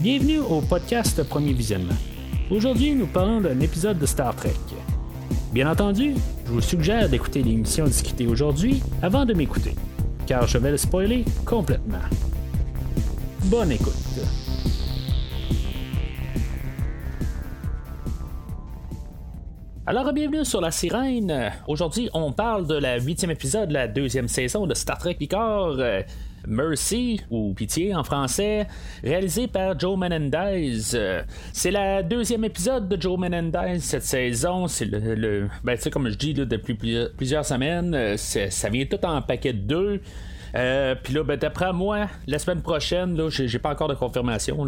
Bienvenue au podcast Premier Visionnement. Aujourd'hui, nous parlons d'un épisode de Star Trek. Bien entendu, je vous suggère d'écouter l'émission discutée aujourd'hui avant de m'écouter, car je vais le spoiler complètement. Bonne écoute. Alors, bienvenue sur La Sirène. Aujourd'hui, on parle de la huitième épisode de la deuxième saison de Star Trek Picard. Mercy, ou Pitié en français, réalisé par Joe Menendez. Euh, C'est la deuxième épisode de Joe Menendez cette saison. C'est le, le- ben, comme je dis depuis plusieurs, semaines, euh, ça vient tout en paquet de deux. Euh, Puis là, ben, d'après moi, la semaine prochaine, là, j'ai pas encore de confirmation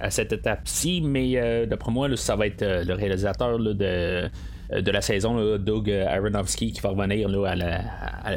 à cette étape-ci, mais d'après moi, ça va être le réalisateur de, de la saison, Doug Aronofsky, qui va revenir là,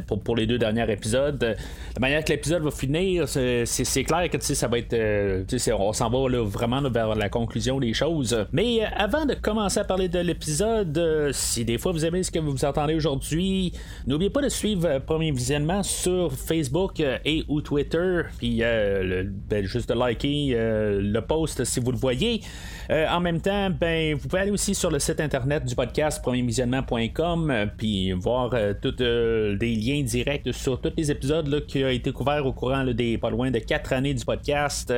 pour, pour les deux derniers épisodes. Euh, La manière que l'épisode va finir, c'est clair que ça va être. euh, on s'en va là, vraiment vers la conclusion des choses. Mais euh, avant de commencer à parler de l'épisode, euh, si des fois vous aimez ce que vous entendez aujourd'hui, n'oubliez pas de suivre euh, Premier Visionnement sur Facebook euh, et ou Twitter. Puis euh, le- ben, juste de liker euh, le post si vous le voyez. Euh, en même temps, ben, vous pouvez aller aussi sur le site internet du podcast premiervisionnement.com euh, puis voir euh, tous euh, des liens directs sur tous les épisodes là, qui ont été couverts au courant là, des pas loin de 4 années du podcast.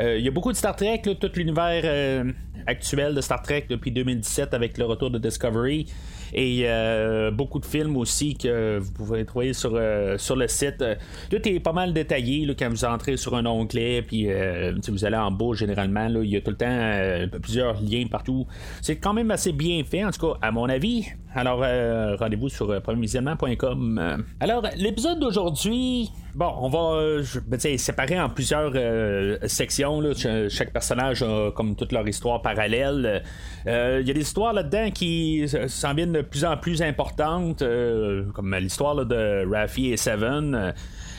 Il y a beaucoup de Star Trek, tout l'univers actuel de Star Trek depuis 2017 avec le retour de Discovery. Et euh, beaucoup de films aussi que vous pouvez trouver sur, euh, sur le site. Tout est pas mal détaillé là, quand vous entrez sur un onglet, puis euh, si vous allez en bas généralement, là, il y a tout le temps plusieurs liens partout. C'est quand même assez bien fait, en tout cas, à mon avis. Alors, rendez-vous sur premiervisionnement.com. Alors, l'épisode d'aujourd'hui, bon, on va euh, ben, séparer en plusieurs euh, sections. là. Ch- chaque personnage a comme toute leur histoire parallèle. Euh, Il y a des histoires là-dedans qui s'en viennent de plus en plus importantes, euh, comme l'histoire de Raffi et Seven.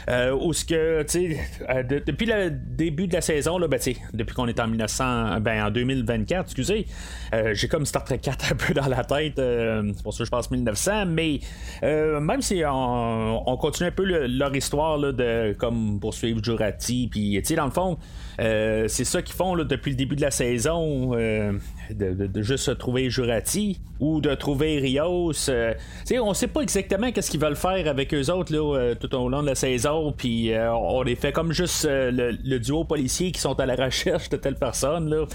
Euh, où ce que, tu sais, euh, de- depuis le début de la saison, là, ben, tu sais, depuis qu'on est en 1900, ben, en 2024, excusez, euh, j'ai comme Star Trek 4 un peu dans la tête, euh, c'est pour ça que je pense 1900, mais même si on, on continue un peu le- leur histoire là, de comme poursuivre Jurati, puis tu sais, dans le fond, euh, c'est ça qu'ils font là, depuis le début de la saison, euh, de, juste trouver Jurati ou de trouver Rios. euh, on sait pas exactement qu'est-ce qu'ils veulent faire avec eux autres là, euh, tout au long de la saison, puis on les fait comme juste le, duo policier qui sont à la recherche de telle personne.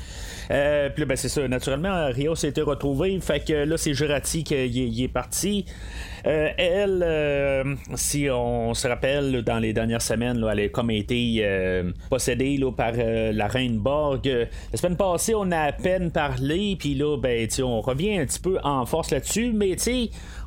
Puis ben, c'est ça, naturellement, Rios a été retrouvé, fait que là, c'est Jurati qui est parti. Euh, elle, euh, si on se rappelle, dans les dernières semaines, elle a comme été euh, possédée là, par la reine Borg. La semaine passée, on a à peine parlé, puis là, ben, on revient un petit peu en force là-dessus, mais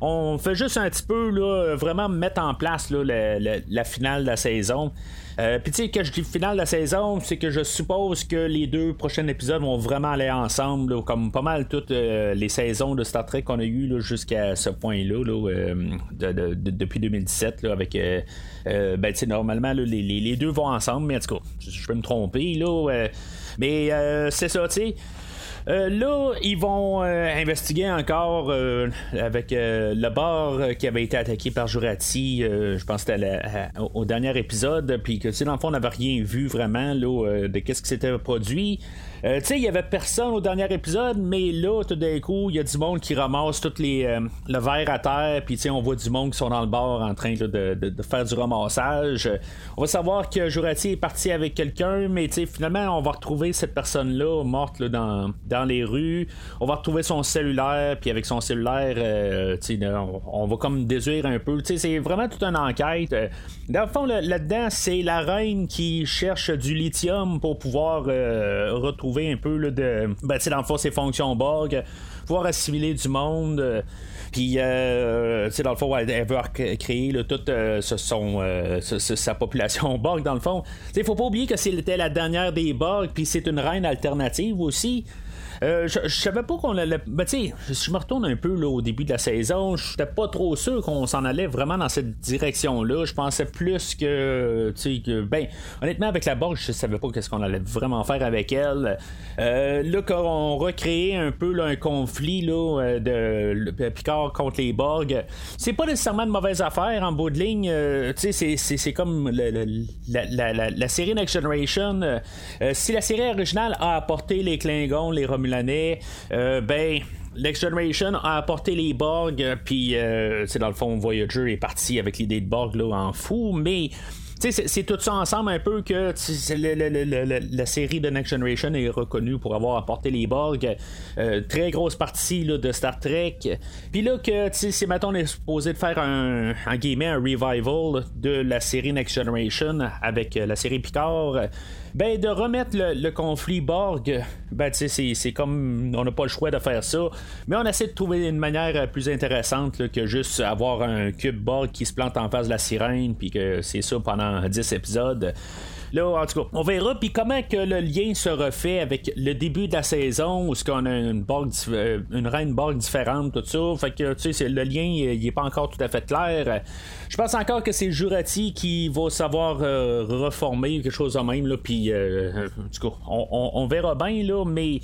on fait juste un petit peu là, vraiment mettre en place là, la finale de la saison. Euh, Puis tu sais, quand je dis finale de la saison, c'est que je suppose que les deux prochains épisodes vont vraiment aller ensemble, comme pas mal toutes euh, les saisons de Star Trek qu'on a eues jusqu'à ce point-là, là, euh, de- de- de- depuis 2017, là, avec... euh, ben normalement, les, deux vont ensemble, mais en tout cas, je, peux me tromper, là. mais c'est ça, tu sais. Euh, là, ils vont euh, investiguer encore euh, avec le bar qui avait été attaqué par Jurati, je pense que c'était au, dernier épisode, puis que, sais, dans le fond, on n'avait rien vu vraiment là, de qu'est-ce qui s'était produit. Euh, tu sais, il y avait personne au dernier épisode, mais là, tout d'un coup, il y a du monde qui ramasse tout les, euh, le verre à terre, puis tu sais, on voit du monde qui sont dans le bar en train de, de- faire du ramassage. On va savoir que Jurati est parti avec quelqu'un, mais tu sais, finalement, on va retrouver cette personne-là morte là, dans, dans les rues. On va retrouver son cellulaire, puis avec son cellulaire, euh, tu sais, on, va comme déduire un peu. Tu sais, c'est vraiment toute une enquête. Dans le fond, là- là-dedans, c'est la reine qui cherche du lithium pour pouvoir euh, un peu là, de. Ben, tu dans le fond, ses fonctions Borg, pouvoir assimiler du monde. euh, puis, euh, dans le fond, elle, veut créer toute euh, son, euh, sa population Borg, dans le fond. Tu sais, faut pas oublier que c'était la dernière des Borg, puis c'est une reine alternative aussi. Euh, je, je savais pas qu'on allait. Ben, tu sais, je me retourne un peu là, au début de la saison, j'étais pas trop sûr qu'on s'en allait vraiment dans cette direction-là. Je pensais plus que. Tu sais. Ben, honnêtement, avec la Borg, je savais pas qu'est-ce qu'on allait vraiment faire avec elle. Euh, là, qu'on recréait un peu un conflit là, de, Picard contre les Borg, c'est pas nécessairement une mauvaise affaire en bout de ligne. c'est, comme la, série Next Generation. si la série originale a apporté les Klingons, les Romulanais, ben Next Generation a apporté les Borg, puis c'est dans le fond Voyager est parti avec l'idée de Borg là, en fou, mais c'est tout ça ensemble un peu que la série de Next Generation est reconnue pour avoir apporté les Borg. Euh, très grosse partie de Star Trek. Puis là que si maintenant on est supposé de faire un, un, un revival de la série Next Generation avec euh, la série Picard ben de remettre le, conflit Borg, ben tu sais, c'est comme on n'a pas le choix de faire ça, mais on essaie de trouver une manière euh, plus intéressante que juste avoir un cube Borg qui se plante en face de la sirène, puis que c'est ça pendant 10 épisodes. Là, en tout cas, on verra. Puis comment que le lien se refait avec le début de la saison, où ce qu'on a une, euh, une reine Borg différente, tout ça? Fait que, tu sais, le lien, il est pas encore tout à fait clair. Je pense encore que c'est Jurati qui va savoir euh, reformer quelque chose de même. Là, puis, euh, en tout cas, on, on verra bien, là, mais.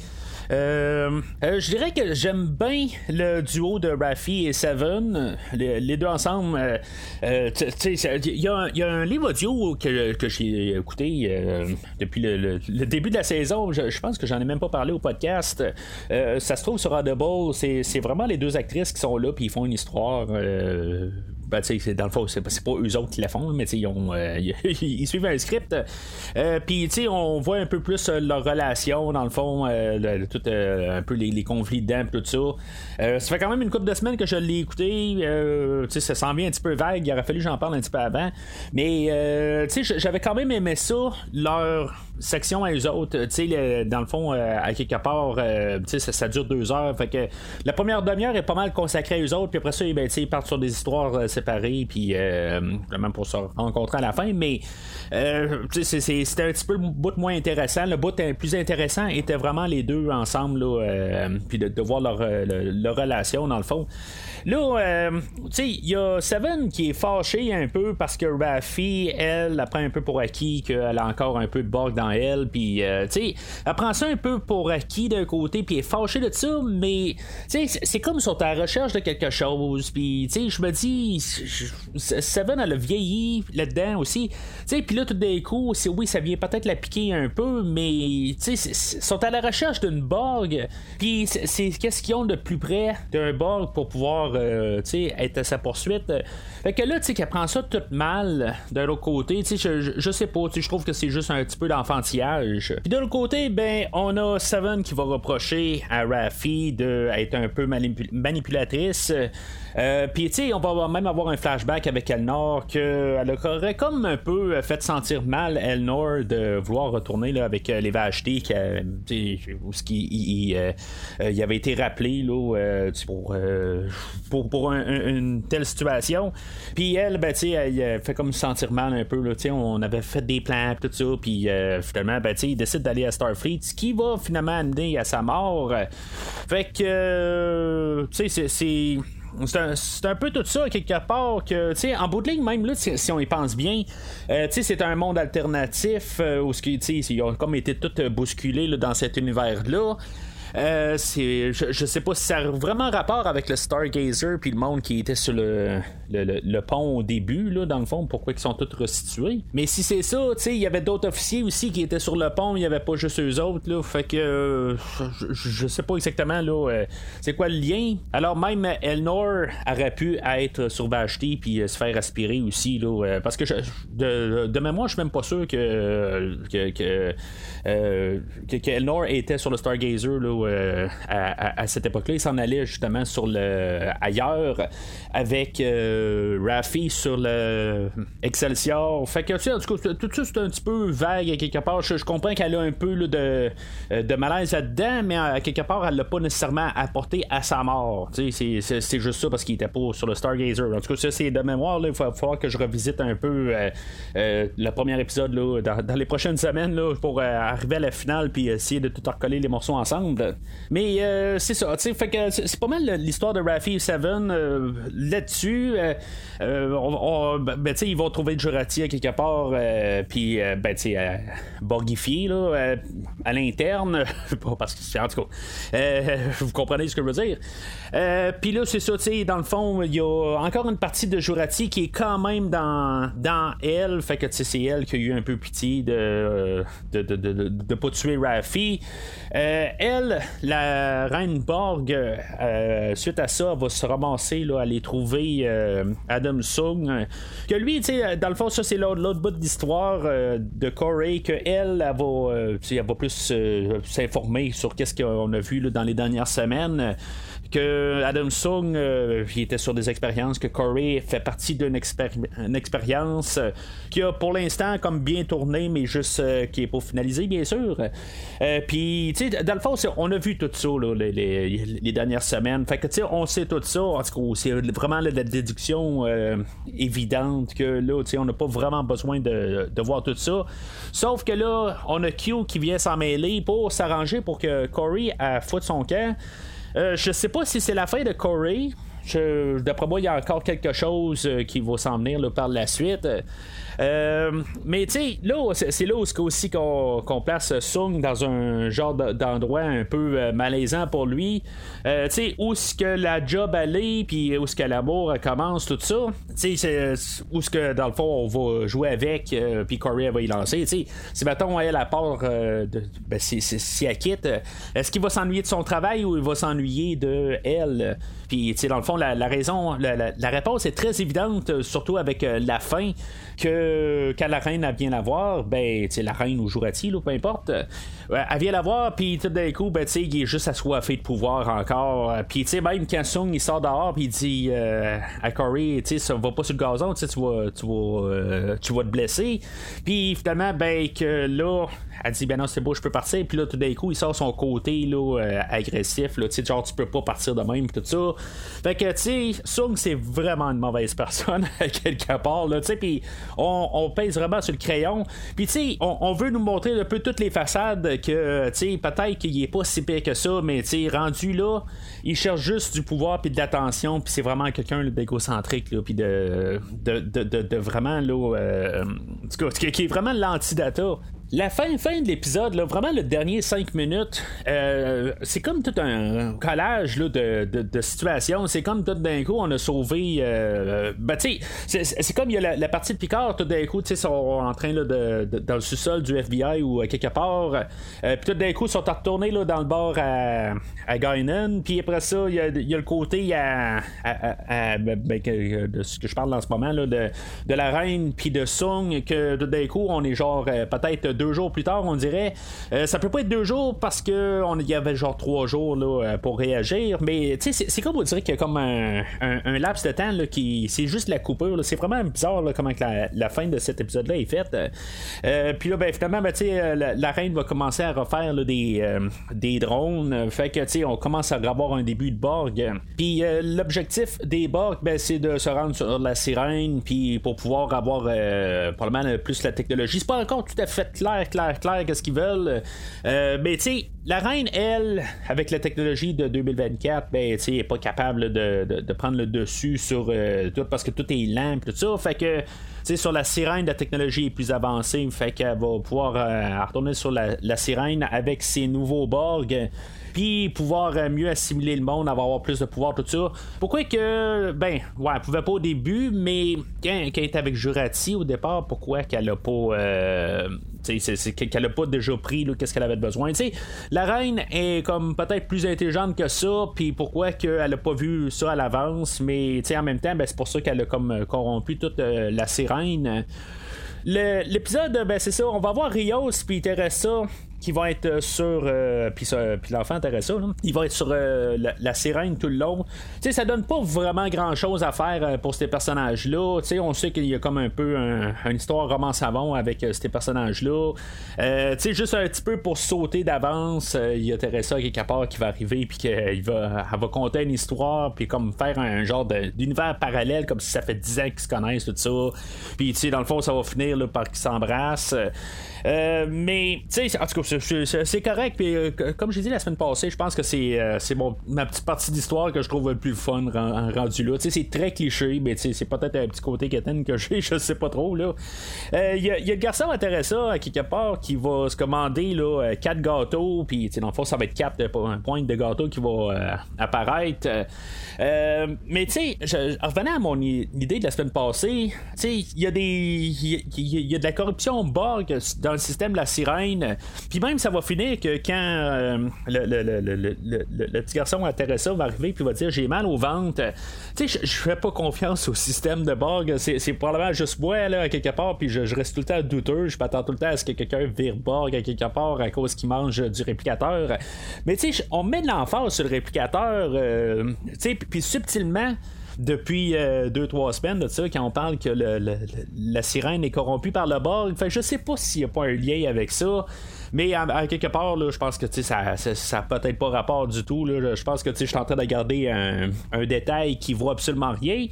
Euh, euh, je dirais que j'aime bien le duo de Raffi et Seven. Les, deux ensemble. Euh, il y, a un livre audio que, j'ai écouté depuis le, début de la saison. Je, pense que j'en ai même pas parlé au podcast. ça se trouve sur Audible. C'est vraiment les deux actrices qui sont là puis ils font une histoire ben, dans le fond, c'est pas, eux autres qui la font, mais ils, euh, ils, suivent un script. Euh, Puis, on voit un peu plus euh, leur relation, dans le fond, euh, tout, un peu les, conflits dedans, tout ça. ça fait quand même une couple de semaines que je l'ai écouté. ça s'en vient un petit peu vague. Il aurait fallu que j'en parle un petit peu avant. Mais, j'avais quand même aimé ça, leur section à eux autres. dans le fond, à quelque part, ça, ça, dure deux heures. Fait que la première demi-heure est pas mal consacrée à eux autres. Puis après ça, ben, ils partent sur des histoires séparés, puis euh, même pour se rencontrer à la fin, mais euh, c'était un petit peu le bout moins intéressant. Le bout plus intéressant était vraiment les deux ensemble, euh, puis de, voir leur, leur, relation dans le fond. Là, euh, tu sais, il y a Seven qui est fâché un peu parce que Raffi, elle, elle prend un peu pour acquis qu'elle a encore un peu de bug dans elle. Puis, euh, tu sais, elle prend ça un peu pour acquis d'un côté, puis elle est fâchée de ça, mais, tu sais, c'est comme sur ta recherche de quelque chose. Puis, tu sais, je me dis, Seven, elle a vieilli là-dedans aussi. Tu sais, puis là, tout d'un coup, oui, ça vient peut-être la piquer un peu, mais, tu sais, sont à la recherche d'une bug. Puis, c'est qu'est-ce qu'ils ont de plus près d'un bug pour pouvoir euh, être à sa poursuite. Fait que là, tu sais, qu'elle prend ça tout mal de l'autre côté, tu sais, je, je, sais pas, tu sais, je trouve que c'est juste un petit peu d'enfantillage. Puis de l'autre côté, ben, on a Seven qui va reprocher à Raffi d'être un peu manipulatrice. Euh, Puis, tu sais, on va même avoir un flashback avec Elnor qu'elle aurait comme un peu fait sentir mal Elnor de vouloir retourner là, avec euh, les VHT qui, où ce qui il, avait été rappelé là, pour, pour, pour une telle situation. Puis elle, ben, tu sais, elle, fait comme sentir mal un peu. Là, on avait fait des plans, tout ça. Puis finalement, ben, tu sais, il décide d'aller à Starfleet, ce qui va finalement amener à sa mort. Fait que, tu sais, c'est c'est un, peu tout ça, quelque part, que, tu sais, en bout de ligne, même là, si, on y pense bien, euh, tu sais, c'est un monde alternatif euh, où, tu sais, ils ont comme été tout bousculés dans cet univers-là. Euh, c'est, je, sais pas si ça a vraiment rapport avec le Stargazer puis le monde qui était sur le, pont au début, là, dans le fond, pourquoi ils sont tous restitués. Mais si c'est ça, tu sais, il y avait d'autres officiers aussi qui étaient sur le pont, il y avait pas juste eux autres, là, fait que euh, je, sais pas exactement là, euh, c'est quoi le lien. Alors même Elnor aurait pu être sur Vashti puis se faire aspirer aussi, là, parce que de, de mémoire, je suis même pas sûr que, que, que, que Elnor était sur le Stargazer là, euh, à, cette époque-là. Il s'en allait justement sur le ailleurs avec euh, Raffi sur le Excelsior. Fait que, tu sais, en tout ça, c'est un petit peu vague à quelque part. Je, comprends qu'elle a un peu de, euh, de malaise là-dedans, mais à quelque part, elle l'a pas nécessairement apporté à sa mort. C'est, c'est juste ça parce qu'il était pas sur le Stargazer. En tout cas, ça, c'est de mémoire. Il va falloir que je revisite un peu le premier épisode là, dans, les prochaines semaines là, pour arriver à la finale puis essayer de tout recoller les morceaux ensemble. Mais c'est ça, fait que c'est pas mal l'histoire de Rafi 7 là-dessus. ben, ils vont trouver Jurati à quelque part, puis ben, borgifié là, à l'interne. parce que en tout cas, vous comprenez ce que je veux dire. puis là, c'est ça, dans le fond, il y a encore une partie de Jurati qui est quand même dans, dans elle. Fait que c'est elle qui a eu un peu pitié de de, de, de, de pas tuer Rafi. Euh, elle, la reine Borg, euh, suite à ça, va se ramasser à aller trouver euh, Adam Sung. Que lui, dans le fond, ça c'est l'autre bout de l'histoire de Corey, que elle, elle va plus s'informer sur qu'est-ce qu'on a vu dans les dernières semaines que Adam Sung euh, était sur des expériences, que Corey fait partie d'une expérience euh, qui a pour l'instant comme bien tourné, mais juste euh, qui est pas finalisé, bien sûr. Puis, tu sais, dans le fond, on a vu tout ça les, dernières semaines. Fait que, tu sais, on sait tout ça. En tout cas, c'est vraiment la déduction évidente que là, tu sais, on n'a pas vraiment besoin de, de, voir tout ça. Sauf que là, on a Q qui vient s'en mêler pour s'arranger pour que Corey a fout son camp. Euh, je sais pas si c'est la fin de Corey. D'après moi, il y a encore quelque chose euh, qui va s'en venir par la suite. Euh, mais tu sais, là, c'est là aussi qu'on place Sung dans un genre d'endroit un peu euh, malaisant pour lui. Euh, tu sais, où est-ce que la job allait, puis où est-ce que l'amour commence, tout ça. Tu sais, où est-ce que dans le fond on va jouer avec, puis Corey va y lancer. Tu sais, si mettons elle à part, de, ben, si, si, elle quitte, est-ce qu'il va s'ennuyer de son travail ou il va s'ennuyer de elle? Puis, tu sais, dans le fond, la, raison, la, réponse est très évidente, surtout avec la fin que quand la reine a bien la voir, ben, tu la reine ou Jurati, peu importe, elle vient la voir, puis tout d'un coup, ben, tu il est juste assoiffé de pouvoir encore. Puis, tu sais, même quand Sung, il sort dehors, puis il dit euh, à Corey, tu sais, ça va pas sur le gazon, tu vas, tu, vas, euh, tu vas te blesser. Puis, finalement, ben, que là, elle dit ben non c'est beau je peux partir puis là tout d'un coup il sort son côté là euh, agressif là tu sais genre tu peux pas partir de même tout ça fait que tu sais Sung c'est vraiment une mauvaise personne quelque part là tu sais puis on, pèse vraiment sur le crayon puis tu sais on, veut nous montrer un peu toutes les façades que sais peut-être qu'il est pas si pire que ça mais tu sais rendu là il cherche juste du pouvoir puis de l'attention puis c'est vraiment quelqu'un d'égocentrique puis de de, de, de, vraiment là euh, qui est vraiment l'antidata la fin, fin de l'épisode, vraiment le dernier 5 minutes, euh, c'est comme tout un collage là, de, de, situations. C'est comme tout d'un coup, on a sauvé. Euh, ben, tu sais, c'est comme il y a la, partie de Picard, tout d'un coup, tu sais, sont en train là, de, dans le sous-sol du FBI ou quelque part. Euh, puis tout d'un coup, ils sont retournés là, dans le bar à, à Guinan. Puis après ça, il y, a, y a le côté à, à, ben, de ce que je parle en ce moment, là, de, de la reine, puis de Sung, que tout d'un coup, on est genre peut-être deux jours plus tard, on dirait. Euh, ça peut pas être deux jours parce que on y avait genre trois jours là, euh, pour réagir. Mais c'est comme on dirait qu'il y a comme un, laps de temps là, qui. C'est juste la coupure. C'est vraiment bizarre comment la, fin de cet épisode-là est faite. Euh, puis là, ben finalement, ben, la, la, reine va commencer à refaire des, des drones. Fait que on commence à avoir un début de Borg. Puis l'objectif des Borg, ben, c'est de se rendre sur la sirène. Puis pour pouvoir avoir probablement plus la technologie. C'est pas encore tout à fait clair clair, clair, qu'est-ce qu'ils veulent. Euh, mais tu sais, la reine, elle, avec la technologie de 2024, ben, tu sais, est pas capable de, prendre le dessus sur euh, tout parce que tout est lent, tout ça. Fait que, tu sais, sur la sirène, la technologie est plus avancée. Fait qu'elle va pouvoir euh, retourner sur la, sirène avec ses nouveaux Borg puis pouvoir mieux assimiler le monde, avoir plus de pouvoir, tout ça. Pourquoi que, ben, ouais, elle pouvait pas au début, mais quand, elle était avec Jurati au départ, pourquoi qu'elle a pas. C'est qu'elle a pas déjà pris qu'est-ce qu'elle avait besoin. sais la reine est comme peut-être plus intelligente que ça, puis pourquoi qu'elle a pas vu ça à l'avance, mais en même temps, ben, c'est pour ça qu'elle a comme corrompu toute euh, la sirène. L'épisode, ben c'est ça, on va voir Rios puis Teresa qui va être euh, sur. Euh, puis, l'enfant intéressant, là, il va être sur euh, la, sirène tout le long. Tu sais, ça donne pas vraiment grand chose à faire pour ces personnages-là. On sait qu'il y a comme un peu une histoire roman savon avec ces personnages-là. juste un petit peu pour sauter d'avance, il y a Teresa quelque part qui va arriver, puis qu'elle va, elle va conter une histoire, puis comme faire un genre d'univers parallèle, comme si ça fait 10 ans qu'ils se connaissent, tout ça. Puis, tu sais, dans le fond, ça va finir par qu'ils s'embrassent. Mais, tu sais, en tout cas, c'est correct. Puis, comme j'ai dit la semaine passée, je pense que c'est c'est ma petite partie d'histoire que je trouve le plus fun rendu là. Tu sais, c'est très cliché, mais c'est peut-être un petit côté quétaine que j'ai, je sais pas trop. là. Il y, a le garçon intéressant à quelque part qui va se commander là, 4 gâteaux, puis dans le fond, ça va être 4 points de gâteaux qui vont apparaître. mais tu sais, je revenais à mon idée de la semaine passée. Tu sais, il y a des. Il y, a de la corruption Borg dans le système de la sirène. Puis même, ça va finir que quand euh, le, le, le, le, petit garçon intéressant va arriver puis va dire j'ai mal au ventre. Tu sais, je fais pas confiance au système de Borg. C'est probablement juste moi, là, à quelque part, puis je, reste tout le temps douteux. Je m'attends tout le temps à ce que quelqu'un vire Borg à quelque part à cause qu'il mange du réplicateur. Mais tu sais, on met de l'emphase sur le réplicateur, euh, tu sais, puis subtilement depuis 2-3 euh, semaines de ça, quand on parle que la sirène est corrompue par le Borg. Fait, je sais pas s'il n'y a pas un lien avec ça. Mais à, quelque part, là, je pense que ça, ça, ça peut-être pas rapport du tout. Je pense que je suis en train de garder un, détail qui voit absolument rien.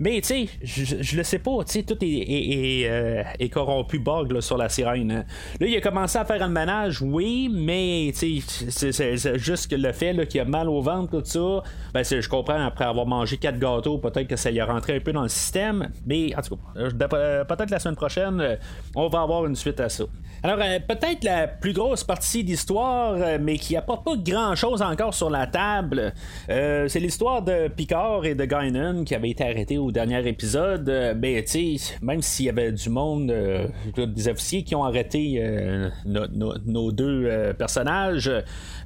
Mais tu sais, je le sais pas. Tout est, est, euh, corrompu bug sur la sirène. Hein. Là, il a commencé à faire un ménage, oui, mais c'est juste que le fait qu'il a mal au ventre, tout ça. Ben, je comprends, après avoir mangé quatre gâteaux, peut-être que ça y a rentré un peu dans le système. Mais en tout cas, euh, peut-être la semaine prochaine, euh, on va avoir une suite à ça. Alors, peut-être la plus grosse partie d'histoire, euh, mais qui apporte pas grand chose encore sur la table. Euh, c'est l'histoire de Picard et de Guinan qui avait été arrêté au dernier épisode. Euh, ben, tu même s'il y avait du monde, des officiers qui ont arrêté nos deux personnages,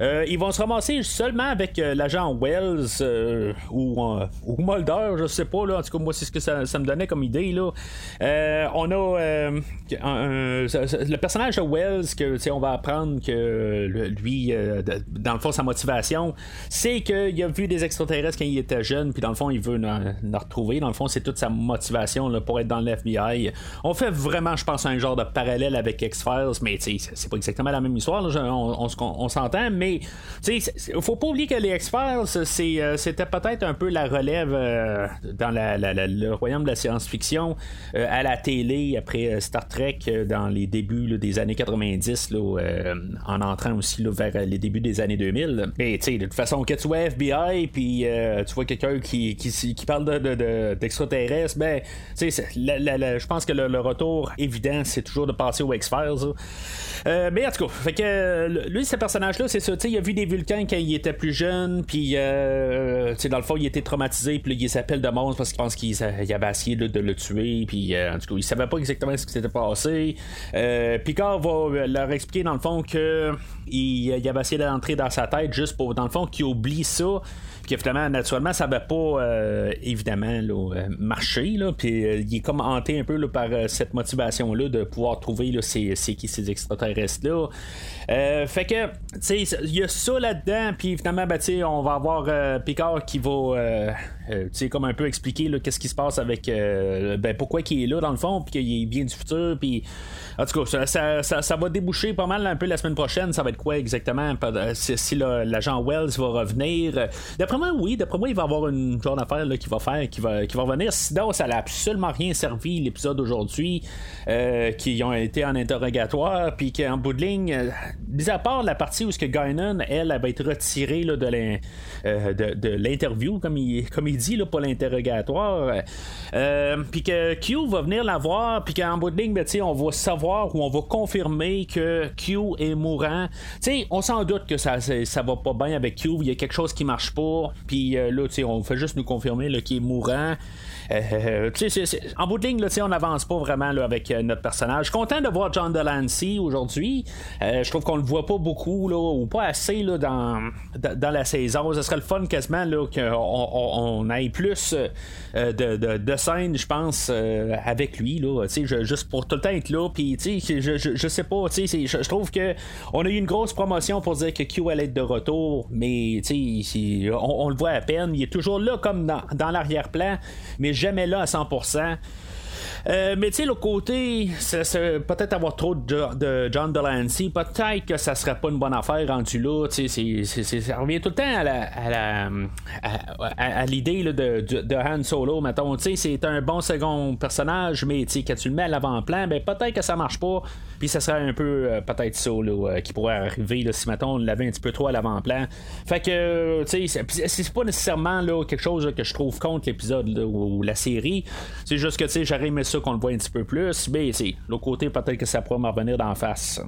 ils vont se ramasser seulement avec l'agent Wells ou, ou Mulder, je sais pas. Là. En tout cas, moi, c'est ce que ça, me donnait comme idée. Là. on a le personnage de Wells que on va apprendre que lui, euh, dans le fond, sa motivation, c'est qu'il a vu des extraterrestres quand il était jeune, puis dans le fond, il veut nous retrouver. Dans le fond, c'est toute sa motivation pour être dans l'FBI. On fait vraiment, je pense, un genre de parallèle avec X-Files, mais c'est pas exactement la même histoire, on, s'entend, mais il faut pas oublier que les X-Files, euh, c'était peut-être un peu la relève euh, dans le royaume de la science-fiction à la télé après Star Trek dans les débuts des années 90. Là, euh, en entrant aussi vers les débuts des années 2000. Mais de toute façon, que tu vois FBI, puis euh, tu vois quelqu'un qui, qui, parle d'extraterrestres, de, ben, tu sais, je pense que le, retour évident, c'est toujours de passer aux X-Files. Euh, mais en tout cas, fait que lui, ce personnage-là, c'est ça. Tu sais, il a vu des Vulcains quand il était plus jeune, puis dans le fond, il était traumatisé, puis il s'appelle de monstre parce qu'il pense qu'il avait essayé de le tuer, puis en tout cas, il savait pas exactement ce qui s'était passé. Picard va leur expliquer dans le fond que il, avait essayé d'entrer dans sa tête juste pour dans le fond qu'il oublie ça puis finalement naturellement ça va pas euh, évidemment là, euh, marcher là, puis euh, il est comme hanté un peu par cette motivation là de pouvoir trouver là, ces extraterrestres là fait que tu sais il y a ça là dedans puis finalement ben, on va avoir Picard qui va tu sais comme un peu expliquer qu'est-ce qui se passe avec ben, pourquoi il est là dans le fond puis qu'il vient du futur puis en tout cas, ça, ça, va déboucher pas mal un peu la semaine prochaine. Ça va être quoi exactement si, l'agent Wells va revenir D'après moi, oui. D'après moi, il va avoir une genre d'affaire qui va faire, qui va, qui va. Sinon, ça n'a absolument rien servi l'épisode d'aujourd'hui, euh, qui ont été en interrogatoire, puis qu'en bout de ligne, euh, mis à part la partie où ce que Guinan, elle, elle va être retirée là, euh, de, l'interview, comme il, comme il dit, là, pour l'interrogatoire, puis que Q va venir la voir, puis qu'en bout de ligne, ben, on va savoir où on va confirmer que Q est mourant. Tu sais, on s'en doute que ça, ça va pas bien avec Q, il y a quelque chose qui marche pas, puis euh, là, on fait juste nous confirmer qu'il est mourant. Euh, en bout de ligne, là, on n'avance pas vraiment là, avec euh, notre personnage. Je suis content de voir John Delancey aujourd'hui. Euh, je trouve qu'on le voit pas beaucoup là, ou pas assez là, dans, dans la saison. Ce serait le fun quasiment qu'on on, aille plus de, de, de scènes, je pense, avec lui. Là, juste pour tout le temps être là. Puis, je, je, je sais pas. Je trouve que on a eu une grosse promotion pour dire que Q allait être de retour. Mais on, on le voit à peine. Il est toujours là comme dans, dans l'arrière-plan. Mais jamais là à 100%. Euh, mais tu sais, l'autre côté, peut-être avoir trop de, John Delancey, peut-être que ça serait pas une bonne affaire rendu là. Ça revient tout le temps à, l'idée de, de, Han Solo, mettons. C'est un bon second personnage, mais quand tu le mets à l'avant-plan, ben peut-être que ça marche pas. Puis ça serait un peu peut-être ça qui pourrait arriver si maintenant on l'avait un petit peu trop à l'avant-plan. Fait que, tu sais, c'est pas nécessairement là, quelque chose que je trouve contre l'épisode ou, la série. C'est juste que, tu sais, aimé ça qu'on le voit un petit peu plus. Mais, tu l'autre côté, peut-être que ça pourrait m'en revenir d'en face.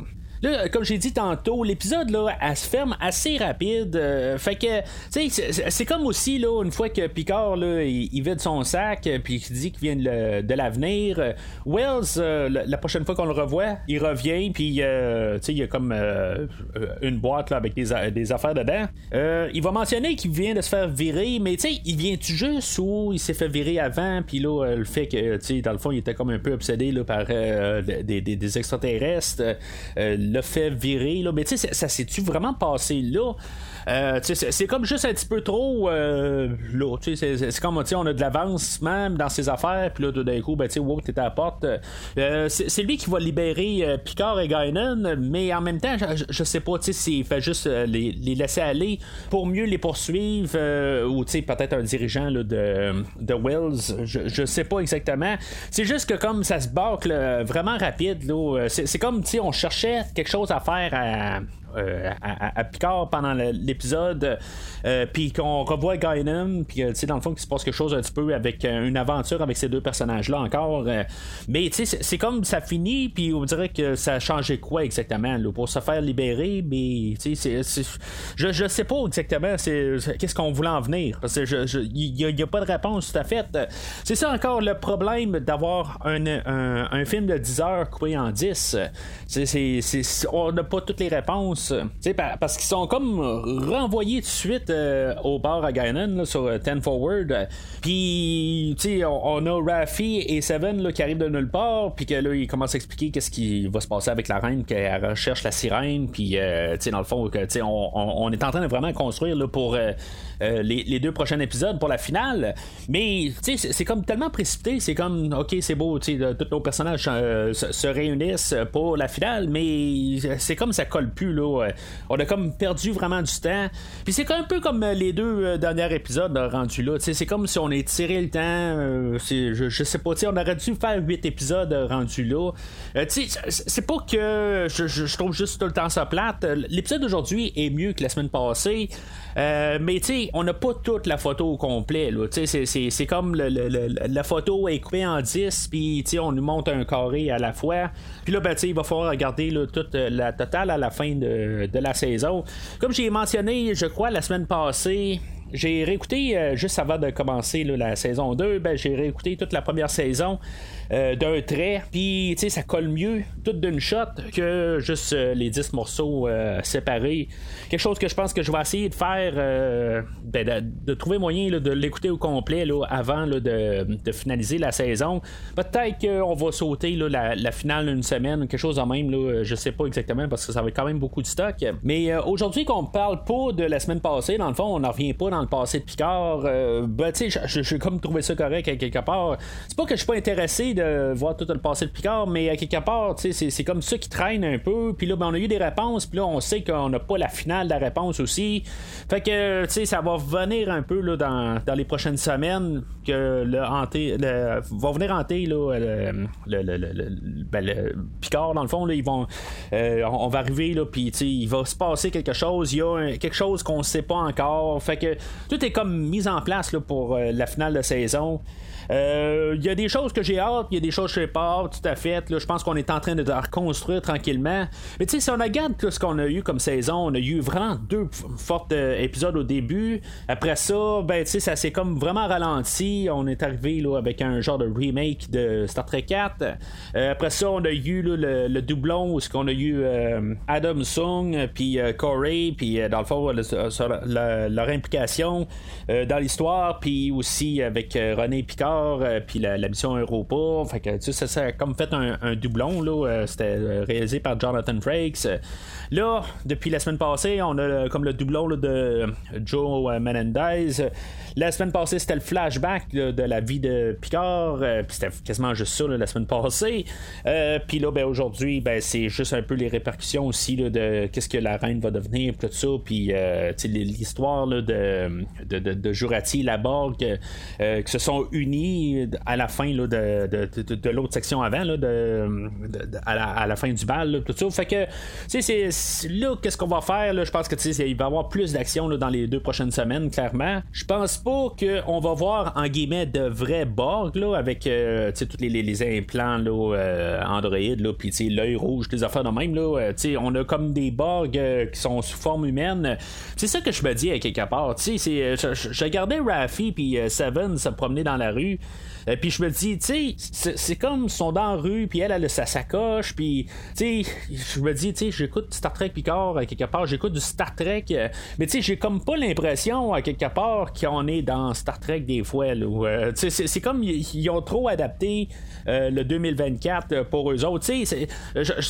Là, comme j'ai dit tantôt, l'épisode là, elle se ferme assez rapide. Euh, fait que, tu c'est comme aussi là, une fois que Picard là, il, vide son sac, euh, puis qu'il dit qu'il vient de, l'avenir. Euh, Wells, la, prochaine fois qu'on le revoit, il revient, puis tu sais, il y a comme une boîte là, avec des, affaires dedans. il va mentionner qu'il vient de se faire virer, mais tu sais, il vient-tu juste ou il s'est fait virer avant, puis là, le fait que, tu sais, dans le fond, il était comme un peu obsédé là, par des, des, extraterrestres le fait virer. Là. Mais tu sais, ça s'est-tu vraiment passé là? Euh, c'est comme juste un petit peu trop euh, là. C'est comme on a de l'avance même dans ses affaires, puis là tout d'un coup, ben, wow, t'es à la porte. Euh, c'est lui qui va libérer Picard et Guinan, mais en même temps, je, sais pas s'il fait juste les, laisser aller pour mieux les poursuivre, ou peut-être un dirigeant là, de, de Wells, je, je sais pas exactement. C'est juste que comme ça se bâcle vraiment rapide, c'est comme si on cherchait quelque chose à faire à euh, à, Picard pendant l'épisode, euh, puis qu'on revoit Guinan, puis euh, dans le fond, qu'il se passe quelque chose un petit peu avec une aventure avec ces deux personnages-là encore. mais c'est comme ça finit, puis on dirait que ça a changé quoi exactement pour se faire libérer, mais je, je sais pas exactement qu'est-ce qu'on voulait en venir, parce que il n'y a, pas de réponse tout à fait. C'est ça encore le problème d'avoir un, un, film de 10 heures coupé en 10. on n'a pas toutes les réponses parce qu'ils sont comme renvoyés tout de suite euh, au bar à Guinan sur euh, Ten Forward. Puis, on, on, a Raffi et Seven qui arrivent de nulle part, puis que là, ils commencent à expliquer qu'est-ce qui va se passer avec la reine, qu'elle recherche la sirène, puis, euh, dans le fond, que, on, on, est en train de vraiment construire là, pour les, deux prochains épisodes pour la finale. Mais, c'est comme tellement précipité, c'est comme, ok, c'est beau, tous nos personnages se, réunissent pour la finale, mais c'est comme ça colle plus, là on a comme perdu vraiment du temps. Puis c'est un peu comme euh, les deux euh, derniers épisodes rendus là. C'est comme si on tiré le temps. Euh, je, sais pas, on aurait dû faire huit épisodes rendus là. c'est pas que je, trouve juste tout le temps ça plate. L'épisode d'aujourd'hui est mieux que la semaine passée. mais tu on n'a pas toute la photo au complet. C'est comme la photo est coupée en 10, puis on nous montre un carré à la fois. Puis là, ben, il va falloir regarder toute la totale à la fin de, de, la saison. Comme j'ai mentionné, je crois, la semaine passée, j'ai réécouté, euh, juste avant de commencer la saison 2, ben, j'ai réécouté toute la première saison. Euh, d'un trait. Puis, tu sais, ça colle mieux tout d'une shot que juste euh, les 10 morceaux euh, séparés. Quelque chose que je pense que je vais essayer de faire, ben, de, trouver moyen de l'écouter au complet là, avant de, finaliser la saison. Peut-être qu'on va sauter la, finale une semaine, quelque chose en même. Là, je sais pas exactement parce que ça va être quand même beaucoup de stock. Mais aujourd'hui, qu'on parle pas de la semaine passée, dans le fond, on n'en revient pas dans le passé de Picard. ben, tu sais, j'ai comme trouvé ça correct à quelque part. C'est pas que je suis pas intéressé voir tout le passé de Picard, mais à quelque part, c'est comme ça qui traîne un peu. Puis là, ben, on a eu des réponses, puis là, on sait qu'on n'a pas la finale de la réponse aussi. Fait que, tu sais, ça va venir un peu là, dans, dans les prochaines semaines que le hanté va venir hanter là, le, ben, Picard, dans le fond, là, ils vont, euh, on va arriver, là, puis il va se passer quelque chose. Il y a quelque chose qu'on ne sait pas encore. Fait que tout est comme mis en place là, pour euh, la finale de saison. Il euh, y a des choses que j'ai hâte, il y a des choses que j'ai pas hâte, tout à fait. je pense qu'on est en train de reconstruire tranquillement. Mais tu sais, si on regarde tout ce qu'on a eu comme saison, on a eu vraiment deux fortes euh, épisodes au début. Après ça, ben tu sais, ça s'est comme vraiment ralenti. On est arrivé là, avec un genre de remake de Star Trek 4. Euh, après ça, on a eu le, doublon où qu'on a eu Adam Sung, puis Corey, puis dans le fond, leur implication dans l'histoire, puis aussi avec René Picard euh, puis la, mission Europa. Ça, a comme fait un, doublon. Là, euh, c'était euh, réalisé par Jonathan Frakes. Là, depuis la semaine passée, on a comme le doublon de Joe Menendez. La semaine passée, c'était le flashback de la vie de Picard. puis c'était quasiment juste ça la semaine passée. puis là, ben, aujourd'hui, ben, c'est juste un peu les répercussions aussi de qu'est-ce que la reine va devenir, tout ça. Puis l'histoire de, de, Jurati et la Borg qui se sont unis à la fin de, de, l'autre section avant, là, de, à, la, fin du bal, tout ça. Fait que, tu sais, c'est là, qu'est-ce qu'on va faire? Là, je pense que il va y avoir plus d'action dans les deux prochaines semaines, clairement. Je pense pas qu'on va voir, en guillemets, de vrais Borg, là, avec euh, tous les, les, implants là, euh, là, puis l'œil rouge, des affaires de même. Là, euh, on a comme des Borg qui sont sous forme humaine. C'est ça que je me dis à quelque part. Je, je, je regardais Rafi puis Seven se promener dans la rue. you Euh, puis je me dis, tu sais, c'est comme ils sont dans la rue, puis elle, a sa sacoche, puis, tu sais, je me dis, tu sais, j'écoute Star Trek Picard à quelque part, j'écoute du Star Trek, euh, mais tu sais, j'ai comme pas l'impression à quelque part qu'on est dans Star Trek des fois, euh, tu sais, c'est comme ils ont trop adapté le 2024 pour eux autres, tu sais,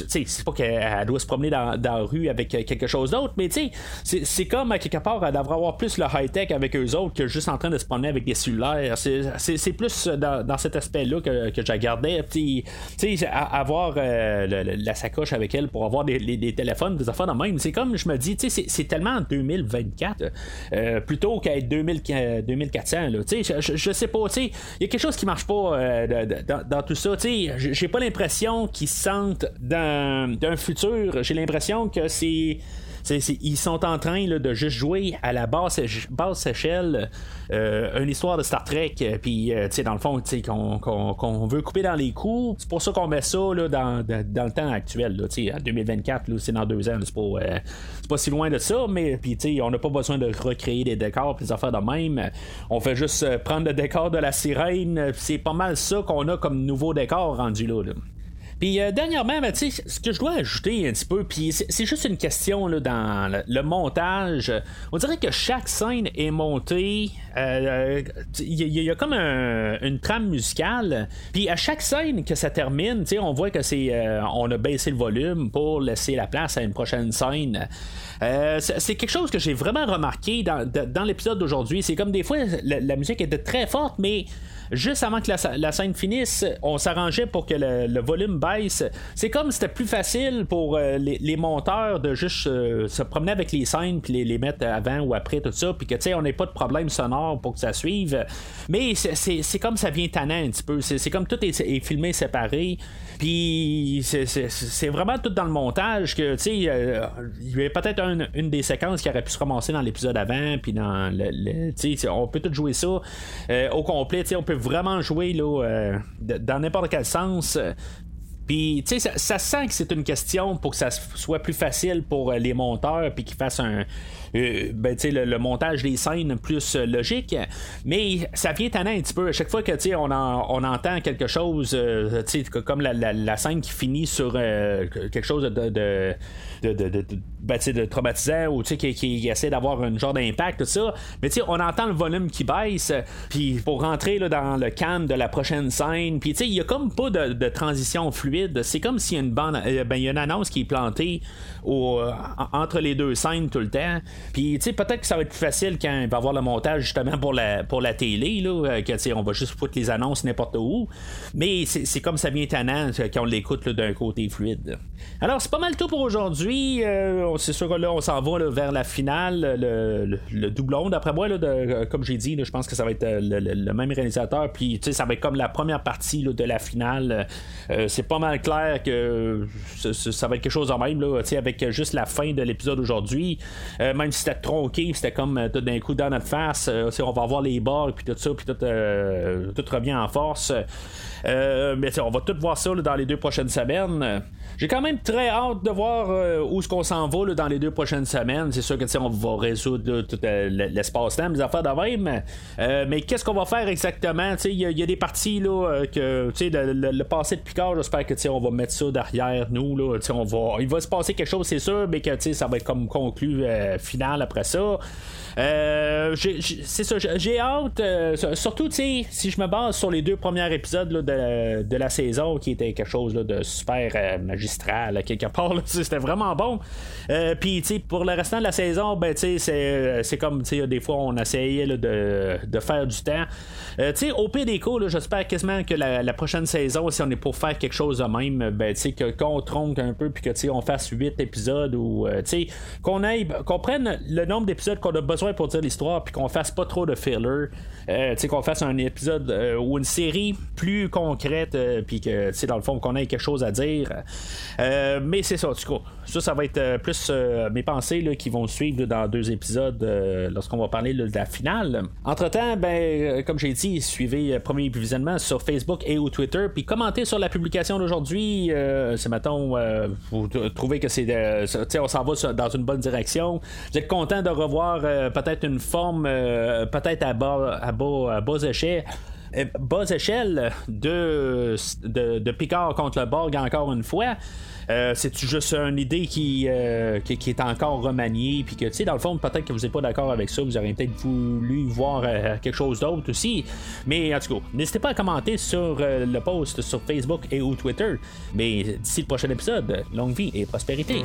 c'est pas qu'elle doit se promener dans, dans, la rue avec quelque chose d'autre, mais tu sais, c'est comme à quelque part, elle devrait avoir plus le high-tech avec eux autres que juste en train de se promener avec des cellulaires, c'est plus dans, cet aspect-là que, que j'ai gardé. Tu sais, avoir euh, la sacoche avec elle pour avoir des, téléphones, des affaires de même. C'est comme je me dis, tu sais, c'est tellement en 2024 euh, plutôt qu'à être 2400. Tu sais, je, sais pas, tu sais, il y a quelque chose qui marche pas euh, dans, tout ça. Tu sais, j'ai pas l'impression qu'ils sentent d'un futur. J'ai l'impression que c'est ils sont en train de juste jouer à la basse, basse échelle euh, une histoire de Star Trek, euh, puis euh, dans le fond, qu'on veut couper dans les coups. C'est pour ça qu'on met ça là, dans, le temps actuel. En 2024, c'est dans deux ans. C'est pas, pas si loin de ça, mais on n'a pas besoin de recréer des décors, des affaires de même. On fait juste prendre le décor de la sirène. C'est pas mal ça qu'on a comme nouveau décor rendu là. Puis euh, dernièrement, ben, ce que je dois ajouter un petit peu, puis c'est juste une question là, dans le, montage. On dirait que chaque scène est montée. Il euh, y, a comme une trame musicale. Puis à chaque scène que ça termine, on voit que c'est euh, on a baissé le volume pour laisser la place à une prochaine scène. c'est quelque chose que j'ai vraiment remarqué dans, dans l'épisode d'aujourd'hui. C'est comme des fois la, la musique était très forte, mais juste avant que la, scène finisse, on s'arrangeait pour que le, volume baisse. C'est comme c'était plus facile pour euh, les, monteurs de juste euh, se promener avec les scènes puis les, mettre avant ou après tout ça, puis que tu sais on n'ait pas de problème sonore pour que ça suive. Mais c'est comme ça vient tannant un petit peu. C'est comme tout est, filmé séparé. Puis c'est vraiment tout dans le montage que, tu sais, euh, il y avait peut-être une des séquences qui aurait pu se ramasser dans l'épisode avant, puis dans le. tu sais, on peut tout jouer ça au complet, tu sais, on peut vraiment jouer là, euh, dans n'importe quel sens. Puis, tu sais, ça, sent que c'est une question pour que ça soit plus facile pour euh, les monteurs, puis qu'ils fassent un, euh, ben, le, le, montage des scènes plus logique. Mais ça vient tannant un petit peu. À chaque fois que on, on entend quelque chose, comme la, scène qui finit sur quelque chose de de, de, ben, traumatisant ou qui, qui essaie d'avoir un genre d'impact, tout ça. Mais on entend le volume qui baisse, puis pour rentrer là, dans le calme de la prochaine scène, puis il y a comme pas de, transition fluide. C'est comme s'il y a une bande, euh, ben, y a une annonce qui est plantée au, euh, entre les deux scènes tout le temps. Puis peut-être que ça va être plus facile quand il va avoir le montage justement pour la, pour la télé, là, euh, que on va juste foutre les annonces n'importe où. Mais c'est comme ça vient tannant quand on l'écoute d'un côté fluide. Alors c'est pas mal tout pour aujourd'hui. Euh, c'est sûr que là, on s'en va vers la finale, le, doublon. D'après moi, euh, comme j'ai dit, je pense que ça va être euh, le, même réalisateur. Puis, ça va être comme la première partie de la finale. c'est pas mal clair que ça va être quelque chose de même, là, avec juste la fin de l'épisode aujourd'hui. Si c'était tronqué, c'était comme tout d'un coup dans notre face. on va voir les bords, puis tout ça, puis tout, tout revient en force. mais on va tout voir ça dans les deux prochaines semaines. J'ai quand même très hâte de voir euh, où est-ce qu'on s'en va dans les deux prochaines semaines. C'est sûr que on va résoudre tout euh, l'espace-temps, les affaires de même. Euh, mais qu'est-ce qu'on va faire exactement? Il y, a des parties là, que le, le, passé de Picard, j'espère que on va mettre ça derrière nous. On va, il va se passer quelque chose, c'est sûr, mais que ça va être comme conclu final après ça. C'est ça, j'ai hâte. surtout, si je me base sur les deux premiers épisodes de, la saison, qui était quelque chose de super magistral, quelque part, c'était vraiment bon. Euh, Puis, pour le restant de la saison, ben, c'est, euh, comme, des fois, on essayait de, faire du temps. Euh, au pire des j'espère quasiment que la, prochaine saison, si on est pour faire quelque chose de même, ben, qu'on tronque un peu, puis que on fasse 8 épisodes, ou qu'on aille, qu'on prenne le nombre d'épisodes qu'on a besoin pour dire l'histoire, puis qu'on fasse pas trop de filler. qu'on fasse un épisode ou une série plus concrète, puis que, dans le fond, qu'on ait quelque chose à dire. mais c'est ça, du coup. Ça, ça va être plus mes pensées là, qui vont suivre dans deux épisodes lorsqu'on va parler de la finale. Entre-temps, ben, comme j'ai dit, suivez premier visionnement sur Facebook et ou Twitter, puis commentez sur la publication d'aujourd'hui. Euh, c'est mettons, euh, vous trouvez que c'est, on s'en va dans une bonne direction. Vous êtes content de revoir euh, peut-être une forme, peut-être à bas, à bas, bas échelle. Bas échelle de, de, Picard contre le Borg encore une fois. Euh, c'est juste une idée euh, qui, qui, est encore remaniée, puis que, tu sais, dans le fond, peut-être que vous n'êtes pas d'accord avec ça, vous auriez peut-être voulu voir euh, quelque chose d'autre aussi. Mais en tout cas, n'hésitez pas à commenter sur le post sur Facebook et ou Twitter. Mais d'ici le prochain épisode, longue vie et prospérité.